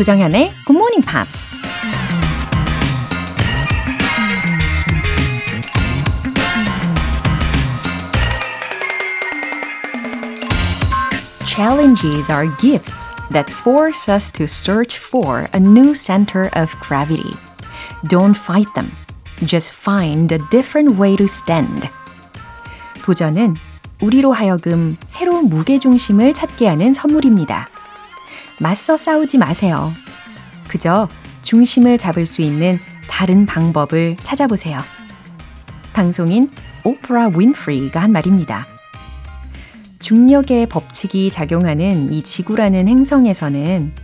조정현의 Good Morning Pops. Challenges are gifts that force us to search for a new center of gravity. Don't fight them. Just find a different way to stand. 도전은 우리로 하여금 새로운 무게중심을 찾게 하는 선물입니다. 맞서 싸우지 마세요. 그저 중심을 잡을 수 있는 다른 방법을 찾아보세요. 방송인 오프라 윈프리가 한 말입니다. 중력의 법칙이 작용하는 이 지구라는 행성에서는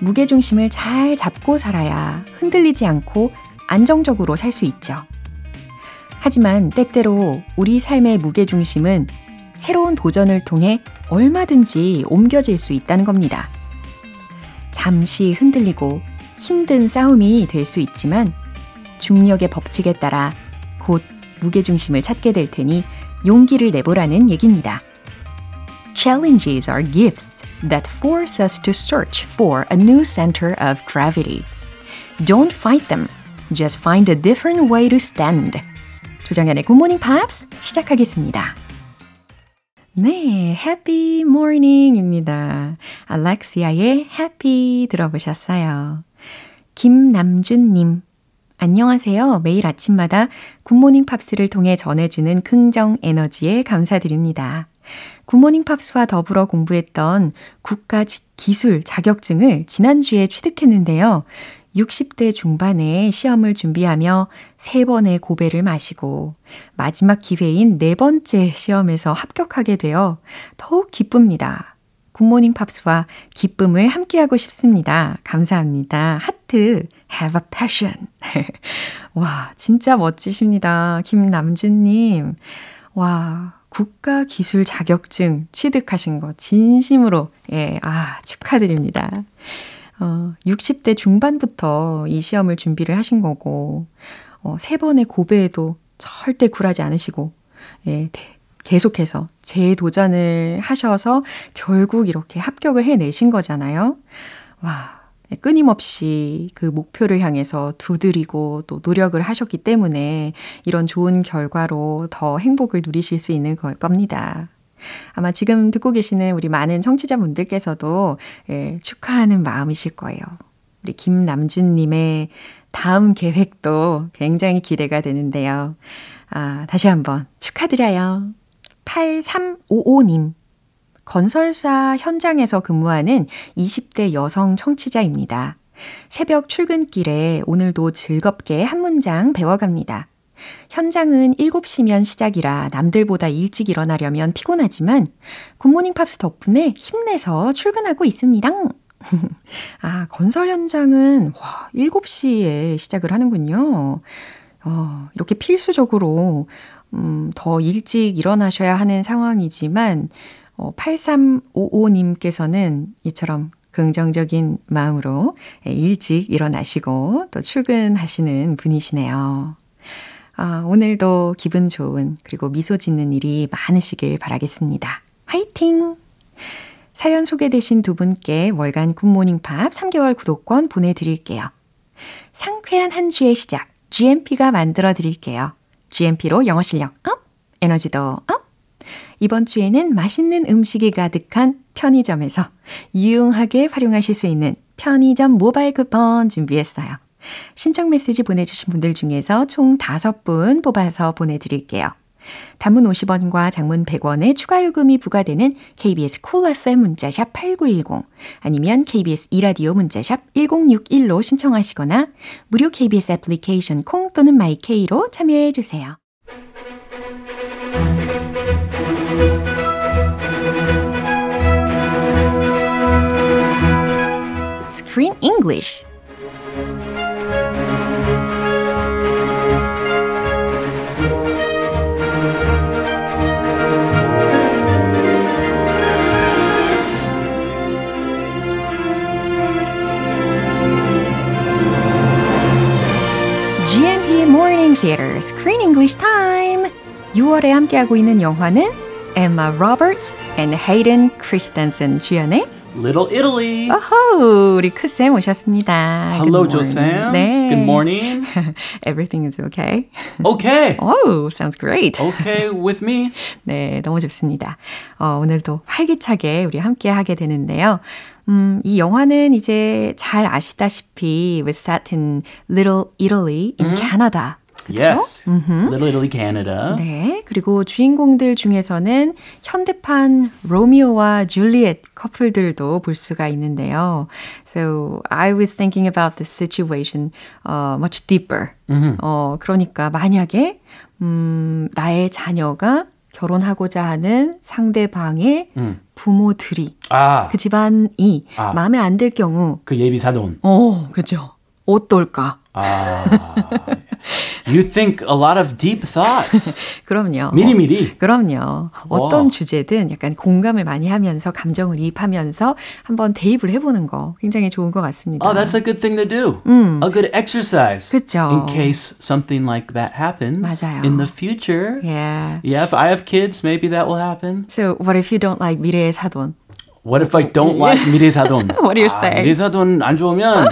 무게중심을 잘 잡고 살아야 흔들리지 않고 안정적으로 살 수 있죠. 하지만 때때로 우리 삶의 무게중심은 새로운 도전을 통해 얼마든지 옮겨질 수 있다는 겁니다. 잠시 흔들리고 힘든 싸움이 될 수 있지만 중력의 법칙에 따라 곧 무게중심을 찾게 될 테니 용기를 내보라는 얘기입니다. Challenges are gifts that force us to search for a new center of gravity. Don't fight them. Just find a different way to stand. 조정연의 Good Morning Pops 시작하겠습니다. 네, Happy Morning입니다. 알렉시아의 Happy 들어보셨어요. 김남준님, 안녕하세요. 매일 아침마다 굿모닝 팝스를 통해 전해주는 긍정 에너지에 감사드립니다. 굿모닝 팝스와 더불어 공부했던 국가 기술 자격증을 지난주에 취득했는데요. 60대 중반에 시험을 준비하며 세 번의 고배를 마시고 마지막 기회인 네 번째 시험에서 합격하게 되어 더욱 기쁩니다. 굿모닝 팝스와 기쁨을 함께하고 싶습니다. 감사합니다. 하트, have a passion. 와, 진짜 멋지십니다. 김남준님. 와, 국가 기술 자격증 취득하신 거 진심으로, 예, 아, 축하드립니다. 어, 60대 중반부터 이 시험을 준비를 하신 거고, 어, 세 번의 고배에도 절대 굴하지 않으시고, 예, 계속해서 재도전을 하셔서 결국 이렇게 합격을 해내신 거잖아요. 와, 끊임없이 그 목표를 향해서 두드리고 또 노력을 하셨기 때문에 이런 좋은 결과로 더 행복을 누리실 수 있는 걸 겁니다. 아마 지금 듣고 계시는 우리 많은 청취자분들께서도 예, 축하하는 마음이실 거예요. 우리 김남준님의 다음 계획도 굉장히 기대가 되는데요. 아, 다시 한번 축하드려요. 8355님. 건설사 현장에서 근무하는 20대 여성 청취자입니다. 새벽 출근길에 오늘도 즐겁게 한 문장 배워갑니다. 현장은 7시면 시작이라 남들보다 일찍 일어나려면 피곤하지만 굿모닝 팝스 덕분에 힘내서 출근하고 있습니다. 아, 건설 현장은 와, 7시에 시작을 하는군요. 어, 이렇게 필수적으로 음, 더 일찍 일어나셔야 하는 상황이지만 어, 8355님께서는 이처럼 긍정적인 마음으로 일찍 일어나시고 또 출근하시는 분이시네요. 아, 오늘도 기분 좋은 그리고 미소 짓는 일이 많으시길 바라겠습니다. 화이팅! 사연 소개되신 두 분께 월간 굿모닝 팝스 3개월 구독권 보내드릴게요. 상쾌한 한 주의 시작, GMP가 만들어 드릴게요. GMP로 영어 실력 up, 에너지도 up! 이번 주에는 맛있는 음식이 가득한 편의점에서 유용하게 활용하실 수 있는 편의점 모바일 쿠폰 준비했어요. 신청 메시지 보내주신 분들 중에서 총 5분 뽑아서 보내드릴게요. 단문 50원과 장문 100원의 추가 요금이 부과되는 KBS 콜 cool FM 문자샵 8910 아니면 KBS 이라디오 문자샵 1061로 신청하시거나 무료 KBS 애플리케이션 콩 또는 마이케이로 참여해 주세요. Screen English Screen English Time. 6월에 함께하고 있는 영화는 Emma Roberts and Hayden Christensen 주연의 Little Italy. 어허, 우리 크쌤 오셨습니다. Hello. Josam. 네. Good morning. Everything is okay. Okay. Oh, sounds great. Okay with me. 네, 너무 좋습니다. 어, 오늘도 활기차게 우리 함께 하게 되는데요. 음, 이 영화는 이제 잘 아시다시피 was set in Little Italy in Canada. Yes. Little Italy, Canada. 네, 그리고 주인공들 중에서는 현대판 로미오와 줄리엣 커플들도 볼 수가 있는데요. So I was thinking about this situation uh, much deeper. 어, 그러니까 만약에 음, 나의 자녀가 결혼하고자 하는 상대방의 부모들이 아, 그 집안이 아. 마음에 안 들 경우, 그 예비 사돈. 어, 그죠? 어떨까? 아, you think a lot of deep thoughts. 그럼요. 미리미리. 그럼요. 어떤 주제든 약간 공감을 많이 하면서 감정을 이입하면서 한번 대입을 해보는 거 굉장히 좋은 것 같습니다. Oh, that's a good thing to do. A good exercise. 그쵸. In case something like that happens 맞아요. in the future. Yeah. Yeah, if I have kids, maybe that will happen. So what if you don't like 미래의 사돈? What if I don't like 미래 사돈? What do you 아, say? 미래 사돈 안 좋으면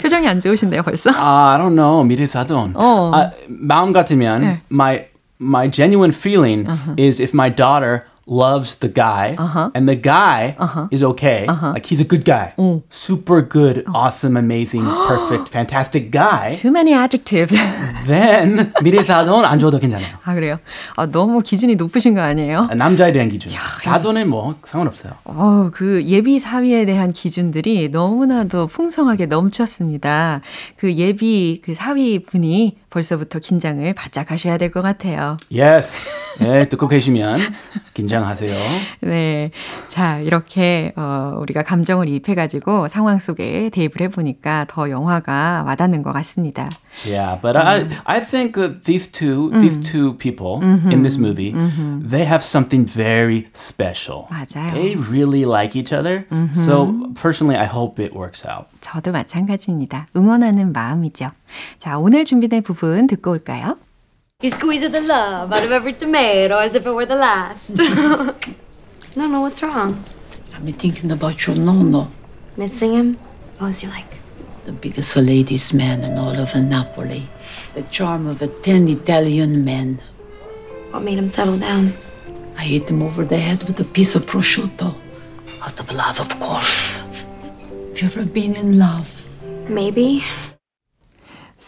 표정이 안 좋으신데요, 벌써? 아, I don't know. 미래 사돈. 어. 아, 마음 같으면 네. my my genuine feeling is if my daughter loves the guy and the guy is okay. Like he's a good guy. Super good, awesome, amazing, perfect, fantastic guy. Too many adjectives. then 미래 사돈 안 줘도 괜찮아요. 아, 그래요? 아, 너무 기준이 높으신 거 아니에요? 남자에 대한 기준. 사돈은 뭐 상관없어요. 어, 그 예비 사위에 대한 기준들이 너무나도 풍성하게 넘쳤습니다. 그 예비 그 사위 분이 벌써부터 긴장을 바짝 하셔야 될 것 같아요. Yes. 네, 듣고 계시면 긴장하세요. 네. 자, 이렇게, 어, 우리가 감정을 이입해가지고 상황 속에 대입을 해보니까 더 영화가 와닿는 것 같습니다. Yeah, but I I think that these two these two people in this movie they have something very special. 맞아요. They really like each other. So personally, I hope it works out. 저도 마찬가지입니다. 응원하는 마음이죠. 자, 오늘 준비된 부분 듣고 올까요? You squeeze the love out of every tomato as if it were the last. no, no, what's wrong? I've been thinking about your Nono, Missing him? What was he like? the biggest ladies' man in all of Napoli. The charm of a ten Italian men. What made him settle down? I hit him over the head with a piece of prosciutto. Out of love, of course. Have you ever been in love? Maybe.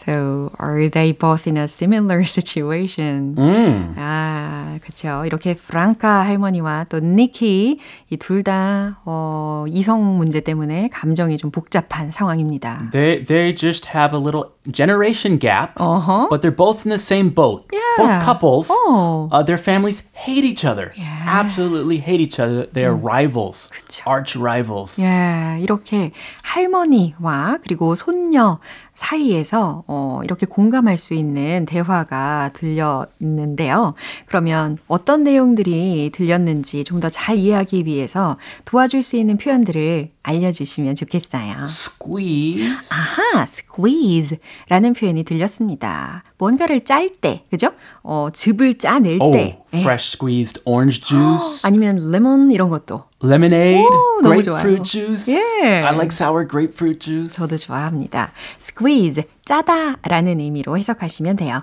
So, are they both in a similar situation? 음. 아, 그쵸. 이렇게 프랑카 할머니와 또 니키 이 둘 다 어, 이성 문제 때문에 감정이 좀 복잡한 상황입니다. They they just have a little generation gap, Uh-huh. but they're both in the same boat. Yeah. Both couples, Oh. uh, their families hate each other. Yeah. Absolutely hate each other. They are rivals, 그쵸. arch rivals. 예, 이렇게 할머니와 그리고 손녀 사이에서 어, 이렇게 공감할 수 있는 대화가 들렸는데요. 그러면 어떤 내용들이 들렸는지 좀 더 잘 이해하기 위해서 도와줄 수 있는 표현들을 알려주시면 좋겠어요. Squeeze. 아하, squeeze라는 표현이 들렸습니다. 뭔가를 짤 때, 그죠? 어, 즙을 짜낼 Oh, 때. 예. fresh squeezed orange juice. 아니면 레몬 이런 것도 Lemonade, 오, 너무 grapefruit 좋아요. juice. 예. I like sour grapefruit juice. 저도 좋아합니다. squeeze, 짜다라는 의미로 해석하시면 돼요.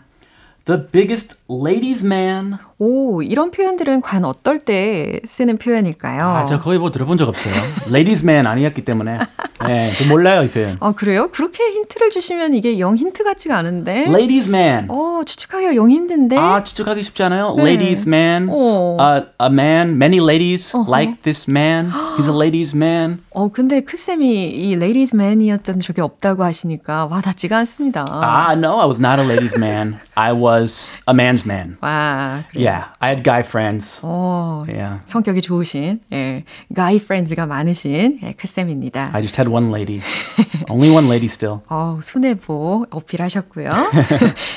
The biggest ladies man. 오, 이런 표현들은 과연 어떨 때 쓰는 표현일까요? 아, 저 거의 뭐 들어본 적 없어요. ladies man 아니었기 때문에. 네, 저 몰라요, 이 표현. 아, 그래요? 그렇게 힌트를 주시면 이게 영 힌트 같지가 않은데. ladies man. 어, 추측하기가 영 힘든데. 아, 추측하기 쉽지 않아요? 네. ladies man. 어. Uh, a man, many ladies like this man. He's a ladies man. 어, 근데 크쌤이 이 ladies man이었던 적이 없다고 하시니까 와 닿지가 않습니다. Ah, no, I was not a ladies man. I was a man's man. 와, 그래요. Yeah, I had guy friends. 어, Yeah. 성격이 좋으신, 예, guy friends가 많으신 예, 크쌤입니다. I just had one lady. Only one lady still. 어, 순애보 어필하셨고요.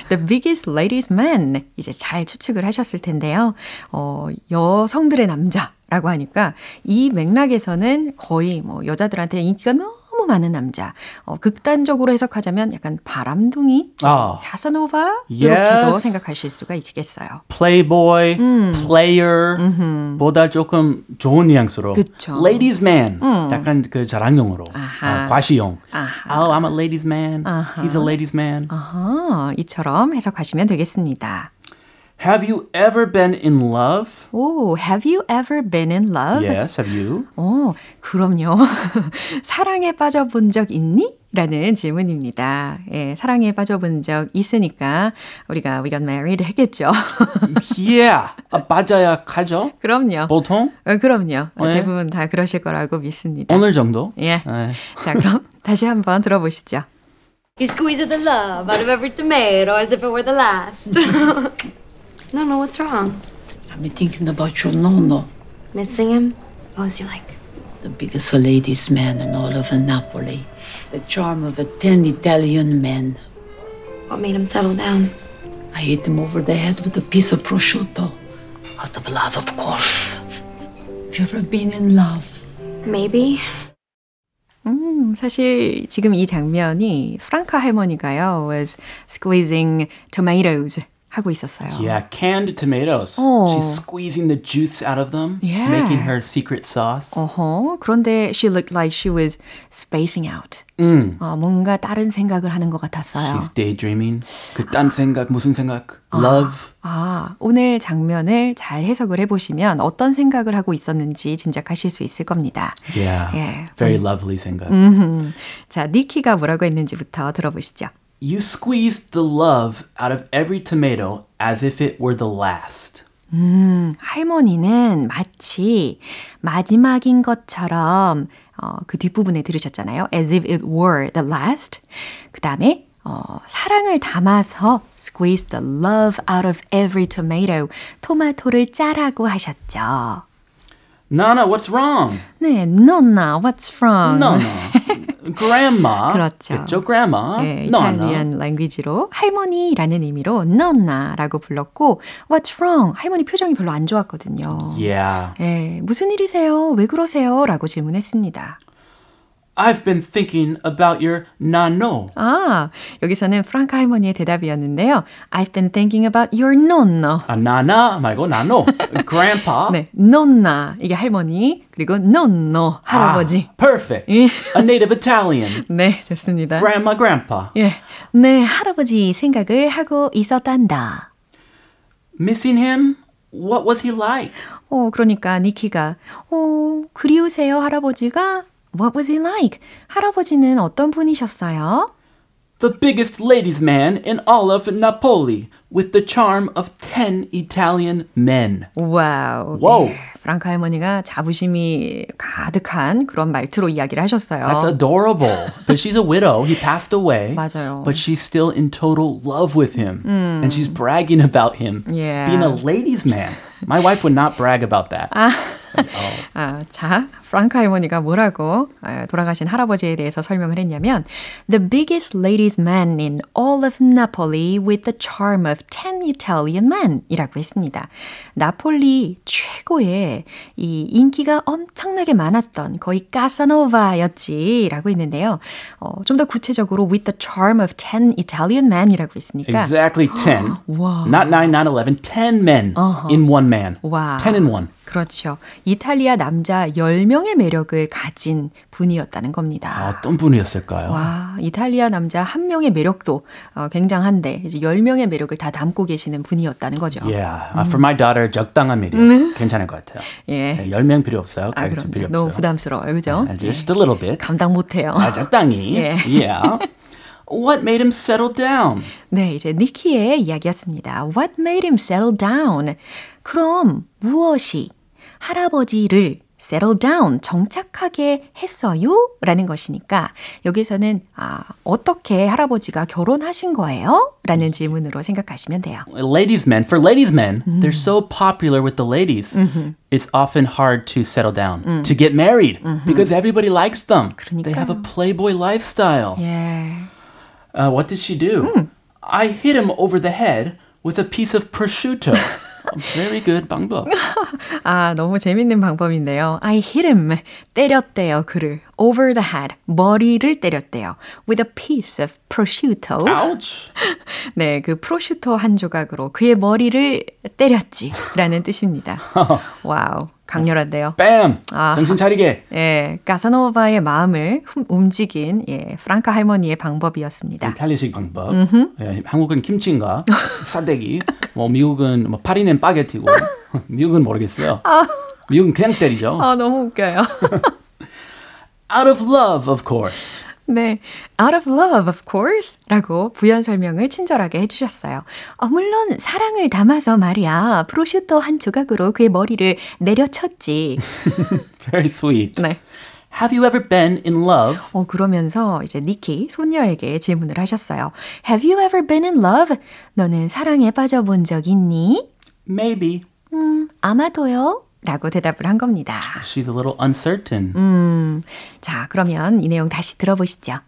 The biggest ladies man 이제 잘 추측을 하셨을 텐데요. 어, 여성들의 남자라고 하니까 이 맥락에서는 거의 뭐 여자들한테 인기가 너무 너무 많은 남자. 어, 극단적으로 해석하자면 약간 바람둥이, 아. 카사노바 이렇게도 Yes. 생각하실 수가 있겠어요. playboy, player 보다 조금 좋은 뉘앙스로 그쵸. ladies man 약간 그 자랑용으로 아하. 어, 과시용 아하. oh I'm a ladies man he's a ladies man 아하, 이처럼 해석하시면 되겠습니다. Have you ever been in love 오, have you ever been in love? yes have you 어, 그럼요. 사랑에 빠져본 적 있니? 라는 질문입니다. 예, 사랑에 빠져본 적 있으니까 우리가 we got married 했겠죠. yeah 아, 맞아야 하죠 그럼요. 보통 어, 그럼요. 네. 대부분 다 그러실 거라고 믿습니다. 어느 정도 예. 네. 자, 그럼 다시 한번 들어보시죠. You squeeze the love out of every tomato as if it were the last. no, no, what's wrong? I've been thinking about your nono, Missing him? What was he like? the biggest ladies' man in all of Napoli. The charm of a ten Italian men. What made him settle down? I hit him over the head with a piece of prosciutto. Out of love, of course. Have you ever been in love? Maybe. 음, 사실 지금 이 장면이 프랑카 할머니가요 was squeezing tomatoes 하고 있었어요. yeah canned tomatoes 어. she's squeezing the juice out of them Yeah. making her secret sauce 어허, 그런데 she looked like she was spacing out. 음. 어, 뭔가 다른 생각을 하는 것 같았어요. She's daydreaming. 그딴 생각, 무슨 생각? Love. 아, 오늘 장면을 잘 해석을 해보시면 어떤 생각을 하고 있었는지 짐작하실 수 있을 겁니다. Yeah. 예. Very lovely 생각. 자, 니키가 뭐라고 했는지부터 들어보시죠. You squeezed the love out of every tomato as if it were the last. 할머니는 마치 마지막인 것처럼 어, 그 뒷부분에 들으셨잖아요. As if it were the last. 그 다음에 어, 사랑을 담아서 squeeze the love out of every tomato. 토마토를 짜라고 하셨죠. Nana, what's wrong? 네, Nonna, what's wrong? No, no. Grandma. 그렇죠. 그쵸, grandma. no. 이탈리안 랭귀지로 할머니라는 의미로 Nonna라고 불렀고 What's wrong? 할머니 표정이 별로 안 좋았거든요. Yeah. 예, 무슨 일이세요? 왜 그러세요? 라고 질문했습니다. I've been thinking about your nano. 아, 여기서는 프랑카 할머니의 대답이었는데요. I've been thinking about your nonna. 아, nana 말고 nano. Grandpa. 네, nonna 이게 할머니 그리고 nonno 할아버지. Ah, perfect. 예. A native Italian. 네, 좋습니다. Grandma, grandpa. 예, 네 할아버지 생각을 하고 있었단다. Missing him? What was he like? 어, 그러니까 니키가 어, 그리우세요 할아버지가? What was he like? 할아버지는 어떤 분이셨어요? The biggest ladies' man in all of Napoli, with the charm of ten Italian men. 와우. 와우. 예, 프랑카 할머니가 자부심이 가득한 그런 말투로 이야기를 하셨어요. That's adorable. But she's a widow. He passed away. 맞아요. But she's still in total love with him. And she's bragging about him Yeah. being a ladies' man. My wife would not brag about that. 아, 자, 프랑카 할머니가 뭐라고 아, 돌아가신 할아버지에 대해서 설명을 했냐면 The biggest ladies man in all of Napoli with the charm of ten Italian men 이라고 했습니다. 나폴리 최고의 이 인기가 엄청나게 많았던 거의 까사노바였지 라고 했는데요. 어, 좀 더 구체적으로 with the charm of ten Italian men 이라고 했으니까 Exactly 10. Wow. Not 9, not 11. 10 men in one man. Wow. 10 in one. 그렇죠. 이탈리아 남자 10명 의 매력을 가진 분이었다는 겁니다. 어떤 분이었을까요? 와, 이탈리아 남자 한 명의 매력도 어, 굉장한데 이제 10명의 매력을 다 담고 계시는 분이었다는 거죠. Yeah. Uh, for my daughter, 적당한 매력. 괜찮을 것 같아요. 예. 네, 10명 필요 없어요. 아, 그럼 필요 너무 없어요. 부담스러워요. 그죠? 네, just a little bit. 감당 못 해요. 아, 적당히. 예. Yeah. What made him settle down? 네, 이제 니키의 이야기였습니다. What made him settle down? 그럼 무엇이 할아버지를 settle down, 정착하게 했어요? 라는 것이니까 여기서는 아, 어떻게 할아버지가 결혼하신 거예요? 라는 질문으로 생각하시면 돼요. Ladies' men, for ladies' men, they're so popular with the ladies. It's often hard to settle down, to get married, because everybody likes them. They have a playboy lifestyle. 예. Uh, what did she do? I hit him over the head with a piece of prosciutto. Very good 방법. 아, 너무 재밌는 방법인데요. I hit him. 때렸대요, 그를. Over the head. 머리를 때렸대요. With a piece of prosciutto. Ouch. 네, 그 prosciutto 한 조각으로 그의 머리를 때렸지. 라는 뜻입니다. Wow. 강렬한데요. Bam. 아. 정신 차리게. 예, 카사노바의 마음을 훔- 움직인 예, 프랑카 할머니의 방법이었습니다. 이탈리아식 방법. 예, 한국은 김치인가 싸대기. 뭐 미국은 뭐 파리는 바게트고. 미국은 모르겠어요. 미국은 그냥 때리죠. 아, 너무 웃겨요. Out of love, of course. 네, out of love, of course. 라고 부연 설명을 친절하게 해주셨어요. 어, 물론 사랑을 담아서 말이야. 프로슈터 한 조각으로 그의 머리를 내려쳤지. Very sweet. 네. Have you ever been in love? 어, 그러면서 이제 니키, 소녀에게 질문을 하셨어요. Have you ever been in love? 너는 사랑에 빠져본 적 있니? Maybe. 음, 아마도요. 라고 대답을 한 겁니다. She's a little uncertain. 음, 자, 그러면 이 내용 다시 들어보시죠.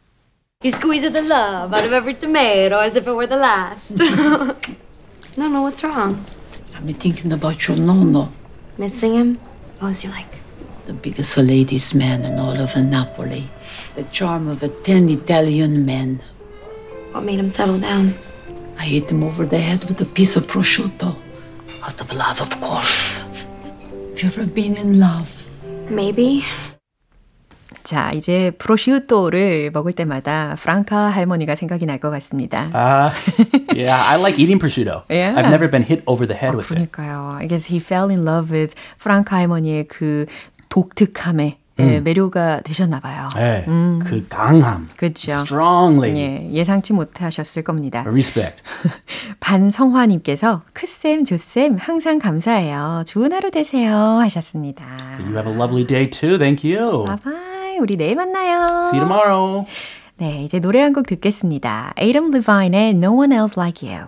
You squeeze the love out of every tomato as if it were the last. no, no, what's wrong? I've been thinking about your Nono, Missing him? What was he like? the biggest ladies' man in all of Napoli. The charm of a ten Italian men. What made him settle down? I hit him over the head with a piece of prosciutto. Out of love, of course. Have you ever been in love? Maybe. 자, 이제 프로슈토를 먹을 때마다 프랑카 할머니가 생각이 날 것 같습니다. Uh, yeah, I like eating prosciutto. Yeah. I've never been hit over the head with it. 그러니까요. I guess he fell in love with 프랑카 할머니의 그 독특함에 예, 매료가 되셨나 봐요. 네, 그 강함. 그렇죠. Strong lady. 예, 예상치 못하셨을 겁니다. Respect. 반성화님께서 크쌤, 조쌤 항상 감사해요. 좋은 하루 되세요 하셨습니다. You have a lovely day too. Thank you. 바이바이. 우리 내일 만나요. See you tomorrow. 네, 이제 노래 한 곡 듣겠습니다. Adam Levine의 No One Else Like You.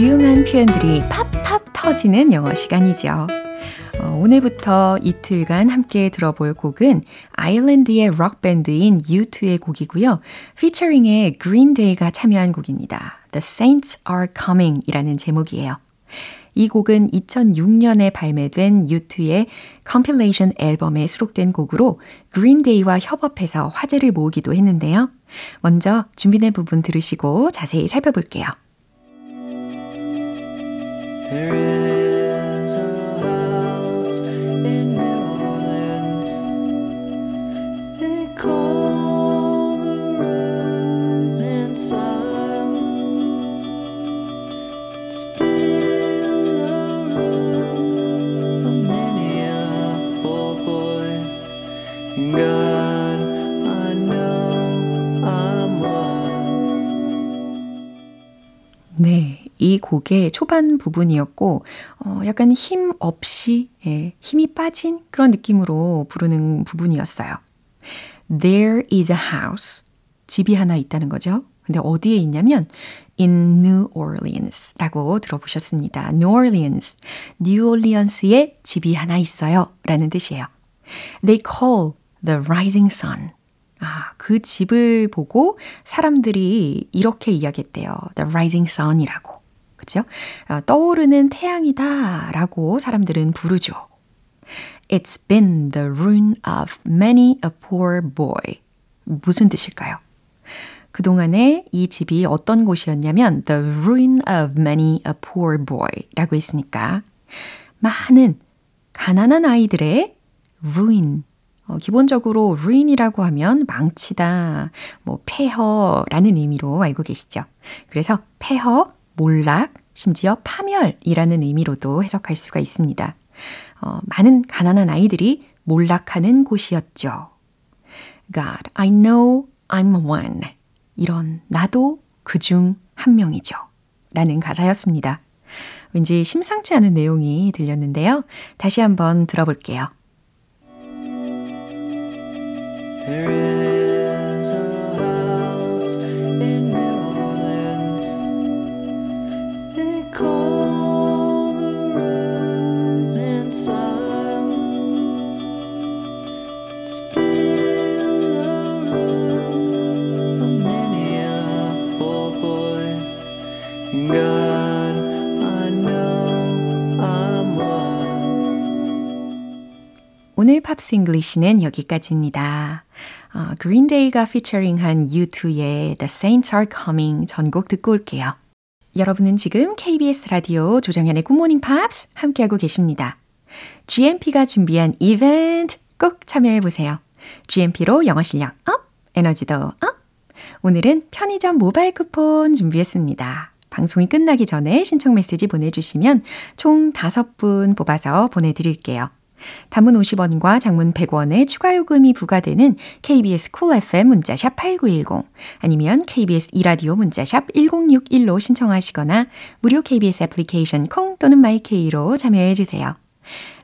유용한 표현들이 팝팝 터지는 영어 시간이죠. 어, 오늘부터 이틀간 함께 들어볼 곡은 아일랜드의 록밴드인 U2의 곡이고요. 피처링에 Day가 참여한 곡입니다. The Saints Are Coming 이라는 제목이에요. 이 곡은 2006년에 발매된 U2의 컴필레이션 앨범에 수록된 곡으로 Day와 협업해서 화제를 모으기도 했는데요. 먼저 준비된 부분 들으시고 자세히 살펴볼게요. There is 곡의 초반 부분이었고, 어, 약간 힘 없이, 예, 힘이 빠진 그런 느낌으로 부르는 부분이었어요. There is a house. 집이 하나 있다는 거죠. 근데 어디에 있냐면, in New Orleans 라고 들어보셨습니다. New Orleans. 뉴올리언스에 집이 하나 있어요. 라는 뜻이에요. They call the rising sun. 아, 그 집을 보고 사람들이 이렇게 이야기했대요. The rising sun이라고. 그죠? 아, 떠오르는 태양이다 라고 사람들은 부르죠. It's been the ruin of many a poor boy. 무슨 뜻일까요? 그동안에 이 집이 어떤 곳이었냐면 the ruin of many a poor boy 라고 했으니까 많은 가난한 아이들의 ruin, 어, 기본적으로 ruin이라고 하면 망치다, 뭐 폐허라는 의미로 알고 계시죠? 그래서 폐허, 몰락, 심지어 파멸이라는 의미로도 해석할 수가 있습니다. 어, 많은 가난한 아이들이 몰락하는 곳이었죠. God, I know I'm one. 이런 나도 그 중 한 명이죠. 라는 가사였습니다. 왠지 심상치 않은 내용이 들렸는데요. 다시 한번 들어볼게요. Pops English는 여기까지입니다. 어, 그린데이가 피처링한 U2의 The Saints Are Coming 전곡 듣고 올게요. 여러분은 지금 KBS 라디오 조정현의 굿모닝 팝스 함께하고 계십니다. GMP가 준비한 이벤트 꼭 참여해 보세요. GMP로 영어 실력 up, 에너지도 up. 오늘은 편의점 모바일 쿠폰 준비했습니다. 방송이 끝나기 전에 신청 메시지 보내주시면 총 5분 뽑아서 보내드릴게요. 단문 50원과 장문 100원의 추가 요금이 부과되는 KBS Cool FM 문자샵 8910 아니면 KBS 2라디오 문자샵 1061로 신청하시거나 무료 KBS 애플리케이션 콩 또는 마이케이로 참여해 주세요.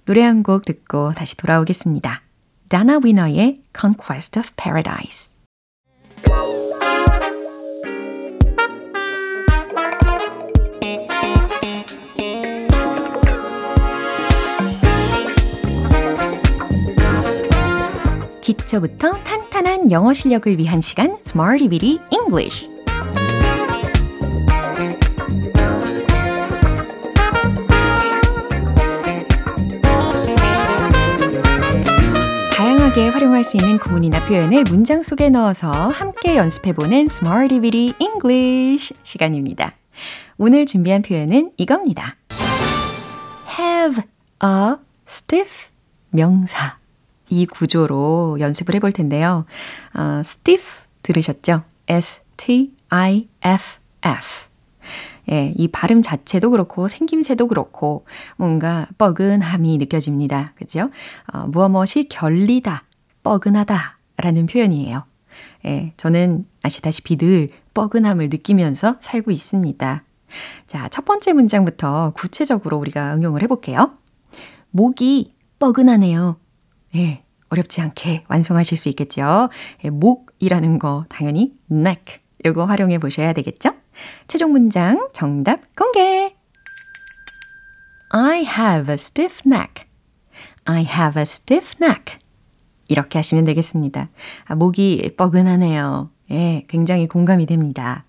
노래 한 곡 듣고 다시 돌아오겠습니다. 다나 위너의 Conquest of Paradise 기초부터 탄탄한 영어 실력을 위한 시간 Smarty Bitty English 다양하게 활용할 수 있는 구문이나 표현을 문장 속에 넣어서 함께 연습해보는 Smarty Bitty English 시간입니다. 오늘 준비한 표현은 이겁니다. have a stiff 명사. 이 구조로 연습을 해볼 텐데요. 어, stiff 들으셨죠? S-T-I-F-F. 예, 이 발음 자체도 그렇고 생김새도 그렇고 뭔가 뻐근함이 느껴집니다. 그죠? 어, 무엇 무엇이 결리다, 뻐근하다 라는 표현이에요. 예, 저는 아시다시피 늘 뻐근함을 느끼면서 살고 있습니다. 자, 첫 번째 문장부터 구체적으로 우리가 응용을 해볼게요. 목이 뻐근하네요. 예, 어렵지 않게 완성하실 수 있겠죠. 예, 목이라는 거 당연히 neck 요거 활용해 보셔야 되겠죠? 최종 문장 정답 공개. I have a stiff neck. I have a stiff neck. 이렇게 하시면 되겠습니다. 아, 목이 뻐근하네요. 예, 굉장히 공감이 됩니다.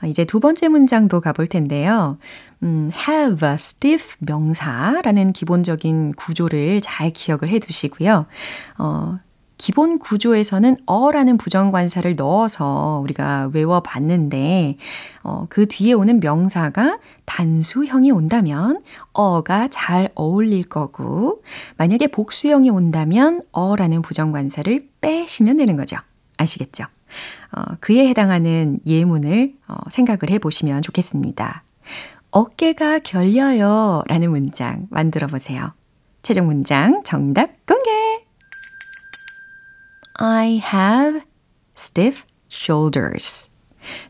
아, 이제 두 번째 문장도 가볼 텐데요. 음, have a stiff 명사라는 기본적인 구조를 잘 기억을 해 두시고요. 어, 기본 구조에서는 어라는 부정관사를 넣어서 우리가 외워봤는데, 어, 그 뒤에 오는 명사가 단수형이 온다면 어가 잘 어울릴 거고, 만약에 복수형이 온다면 어라는 부정관사를 빼시면 되는 거죠. 아시겠죠? 어, 그에 해당하는 예문을 어, 생각을 해 보시면 좋겠습니다. 어깨가 결려요 라는 문장 만들어 보세요. 최종 문장 정답 공개! I have stiff shoulders.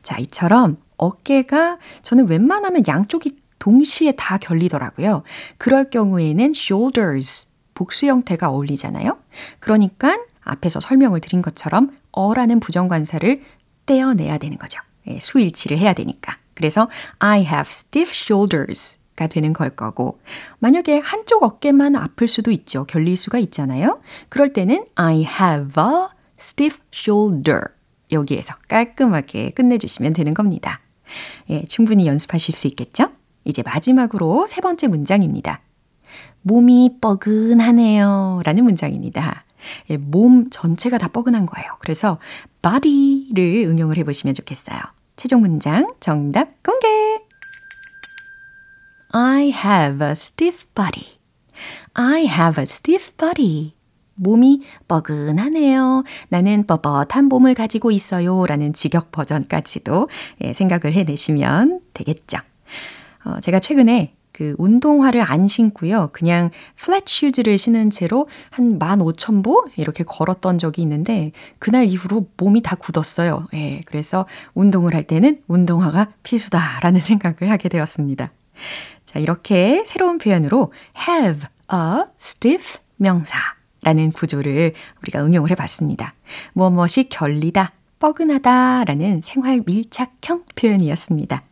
자, 이처럼 어깨가 저는 웬만하면 양쪽이 동시에 다 결리더라고요. 그럴 경우에는 shoulders 복수 형태가 어울리잖아요. 그러니까 앞에서 설명을 드린 것처럼 어라는 부정관사를 떼어내야 되는 거죠. 예, 수일치를 해야 되니까. 그래서 I have stiff shoulders 가 되는 걸 거고 만약에 한쪽 어깨만 아플 수도 있죠. 결릴 수가 있잖아요. 그럴 때는 I have a stiff shoulder 여기에서 깔끔하게 끝내주시면 되는 겁니다. 예, 충분히 연습하실 수 있겠죠? 이제 마지막으로 세 번째 문장입니다. 몸이 뻐근하네요. 라는 문장입니다. 예, 몸 전체가 다 뻐근한 거예요. 그래서 body를 응용을 해보시면 좋겠어요. 최종 문장 정답 공개! I have a stiff body. I have a stiff body. 몸이 뻐근하네요. 나는 뻣뻣한 몸을 가지고 있어요. 라는 직역 버전까지도 예, 생각을 해내시면 되겠죠. 어, 제가 최근에 그 운동화를 안 신고요. 그냥 플랫 슈즈를 신은 채로 한 15,000보 이렇게 걸었던 적이 있는데 그날 이후로 몸이 다 굳었어요. 예. 그래서 운동을 할 때는 운동화가 필수다라는 생각을 하게 되었습니다. 자, 이렇게 새로운 표현으로 have a stiff 명사라는 구조를 우리가 응용을 해 봤습니다. 무엇 무엇이 결리다, 뻐근하다 라는 생활 밀착형 표현이었습니다.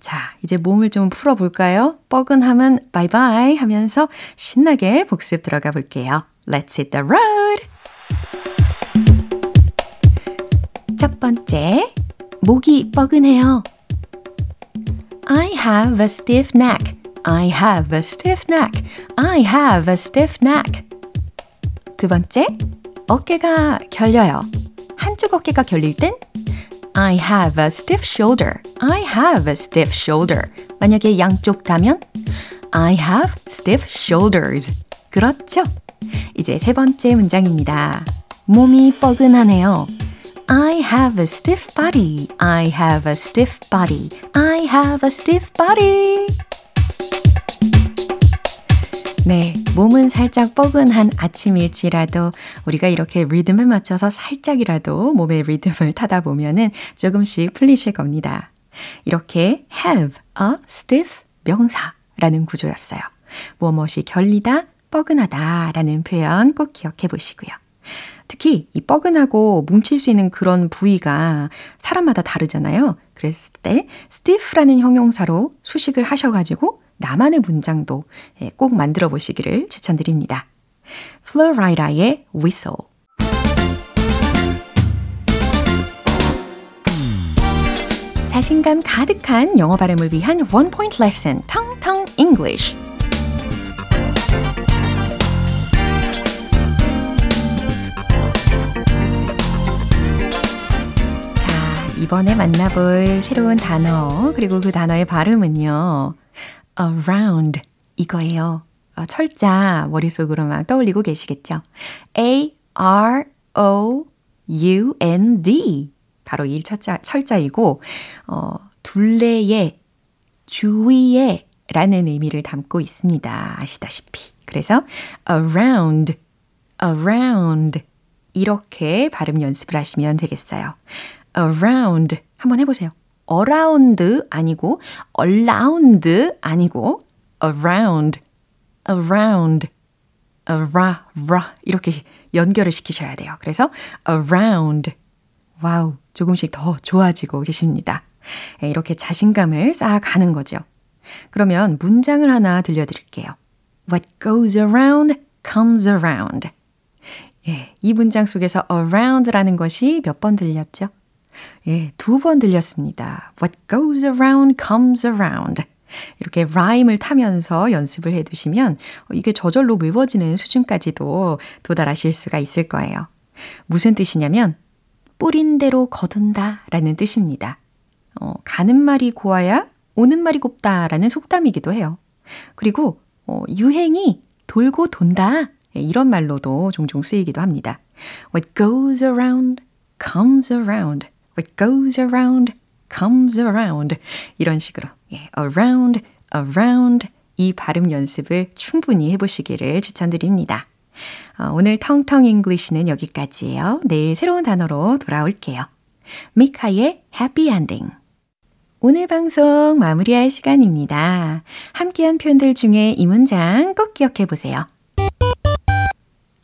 자, 이제 몸을 좀 풀어볼까요? 뻐근함은 바이바이 하면서 신나게 복습 들어가 볼게요. Let's hit the road! 첫 번째, 목이 뻐근해요. I have a stiff neck. I have a stiff neck. I have a stiff neck. 두 번째, 어깨가 결려요. 한쪽 어깨가 결릴 땐 I have a stiff shoulder. I have a stiff shoulder. 만약에 양쪽 다면 I have stiff shoulders. 그렇죠? 이제 세 번째 문장입니다. 몸이 뻐근하네요. I have a stiff body. I have a stiff body. I have a stiff body. 네, 몸은 살짝 뻐근한 아침일지라도 우리가 이렇게 리듬에 맞춰서 살짝이라도 몸의 리듬을 타다 보면은 조금씩 풀리실 겁니다. 이렇게 have a stiff 명사라는 구조였어요. 무엇이 결리다, 뻐근하다 라는 표현 꼭 기억해 보시고요. 특히 이 뻐근하고 뭉칠 수 있는 그런 부위가 사람마다 다르잖아요. 그랬을 때 stiff라는 형용사로 수식을 하셔가지고 나만의 문장도 꼭 만들어 보시기를 추천드립니다. 플로라이다의 whistle 자신감 가득한 영어 발음을 위한 원 포인트 레슨 텅텅 English 이번에 만나볼 새로운 단어 그리고 그 단어의 발음은요. around 이거예요. 어, 철자 머릿속으로 막 떠올리고 계시겠죠? A R O U N D 바로 이 철자, 철자이고 어, 둘레의 주위에 라는 의미를 담고 있습니다. 아시다시피. 그래서 around, around 이렇게 발음 연습을 하시면 되겠어요. Around 한번 해보세요. around 아니고 around 아니고 around, around, ra 이렇게 연결을 시키셔야 돼요. 그래서 around 와우 조금씩 더 좋아지고 계십니다. 이렇게 자신감을 쌓아가는 거죠. 그러면 문장을 하나 들려드릴게요. What goes around comes around. 예, 이 문장 속에서 around라는 것이 몇 번 들렸죠? 예, 두 번 들렸습니다. What goes around comes around. 이렇게 라임을 타면서 연습을 해 두시면 이게 저절로 외워지는 수준까지도 도달하실 수가 있을 거예요. 무슨 뜻이냐면 뿌린 대로 거둔다 라는 뜻입니다. 어, 가는 말이 고와야 오는 말이 곱다 라는 속담이기도 해요. 그리고 어, 유행이 돌고 돈다 예, 이런 말로도 종종 쓰이기도 합니다. What goes around comes around. What goes around comes around. 이런 식으로 예, around, around 이 발음 연습을 충분히 해보시기를 추천드립니다. 어, 오늘 텅텅 English는 여기까지예요. 내일 새로운 단어로 돌아올게요. 미카의 Happy Ending. 오늘 방송 마무리할 시간입니다. 함께한 표현들 중에 이 문장 꼭 기억해 보세요.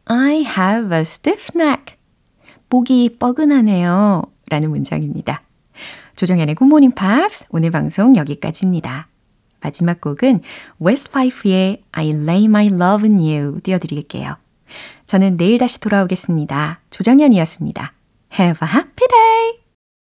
I have a stiff neck. 목이 뻐근하네요. 라는 문장입니다. 조정연의 굿모닝 팝스 오늘 방송 여기까지입니다. 마지막 곡은 Westlife의 I lay my love in you 띄워드릴게요. 저는 내일 다시 돌아오겠습니다. 조정연이었습니다. Have a happy day!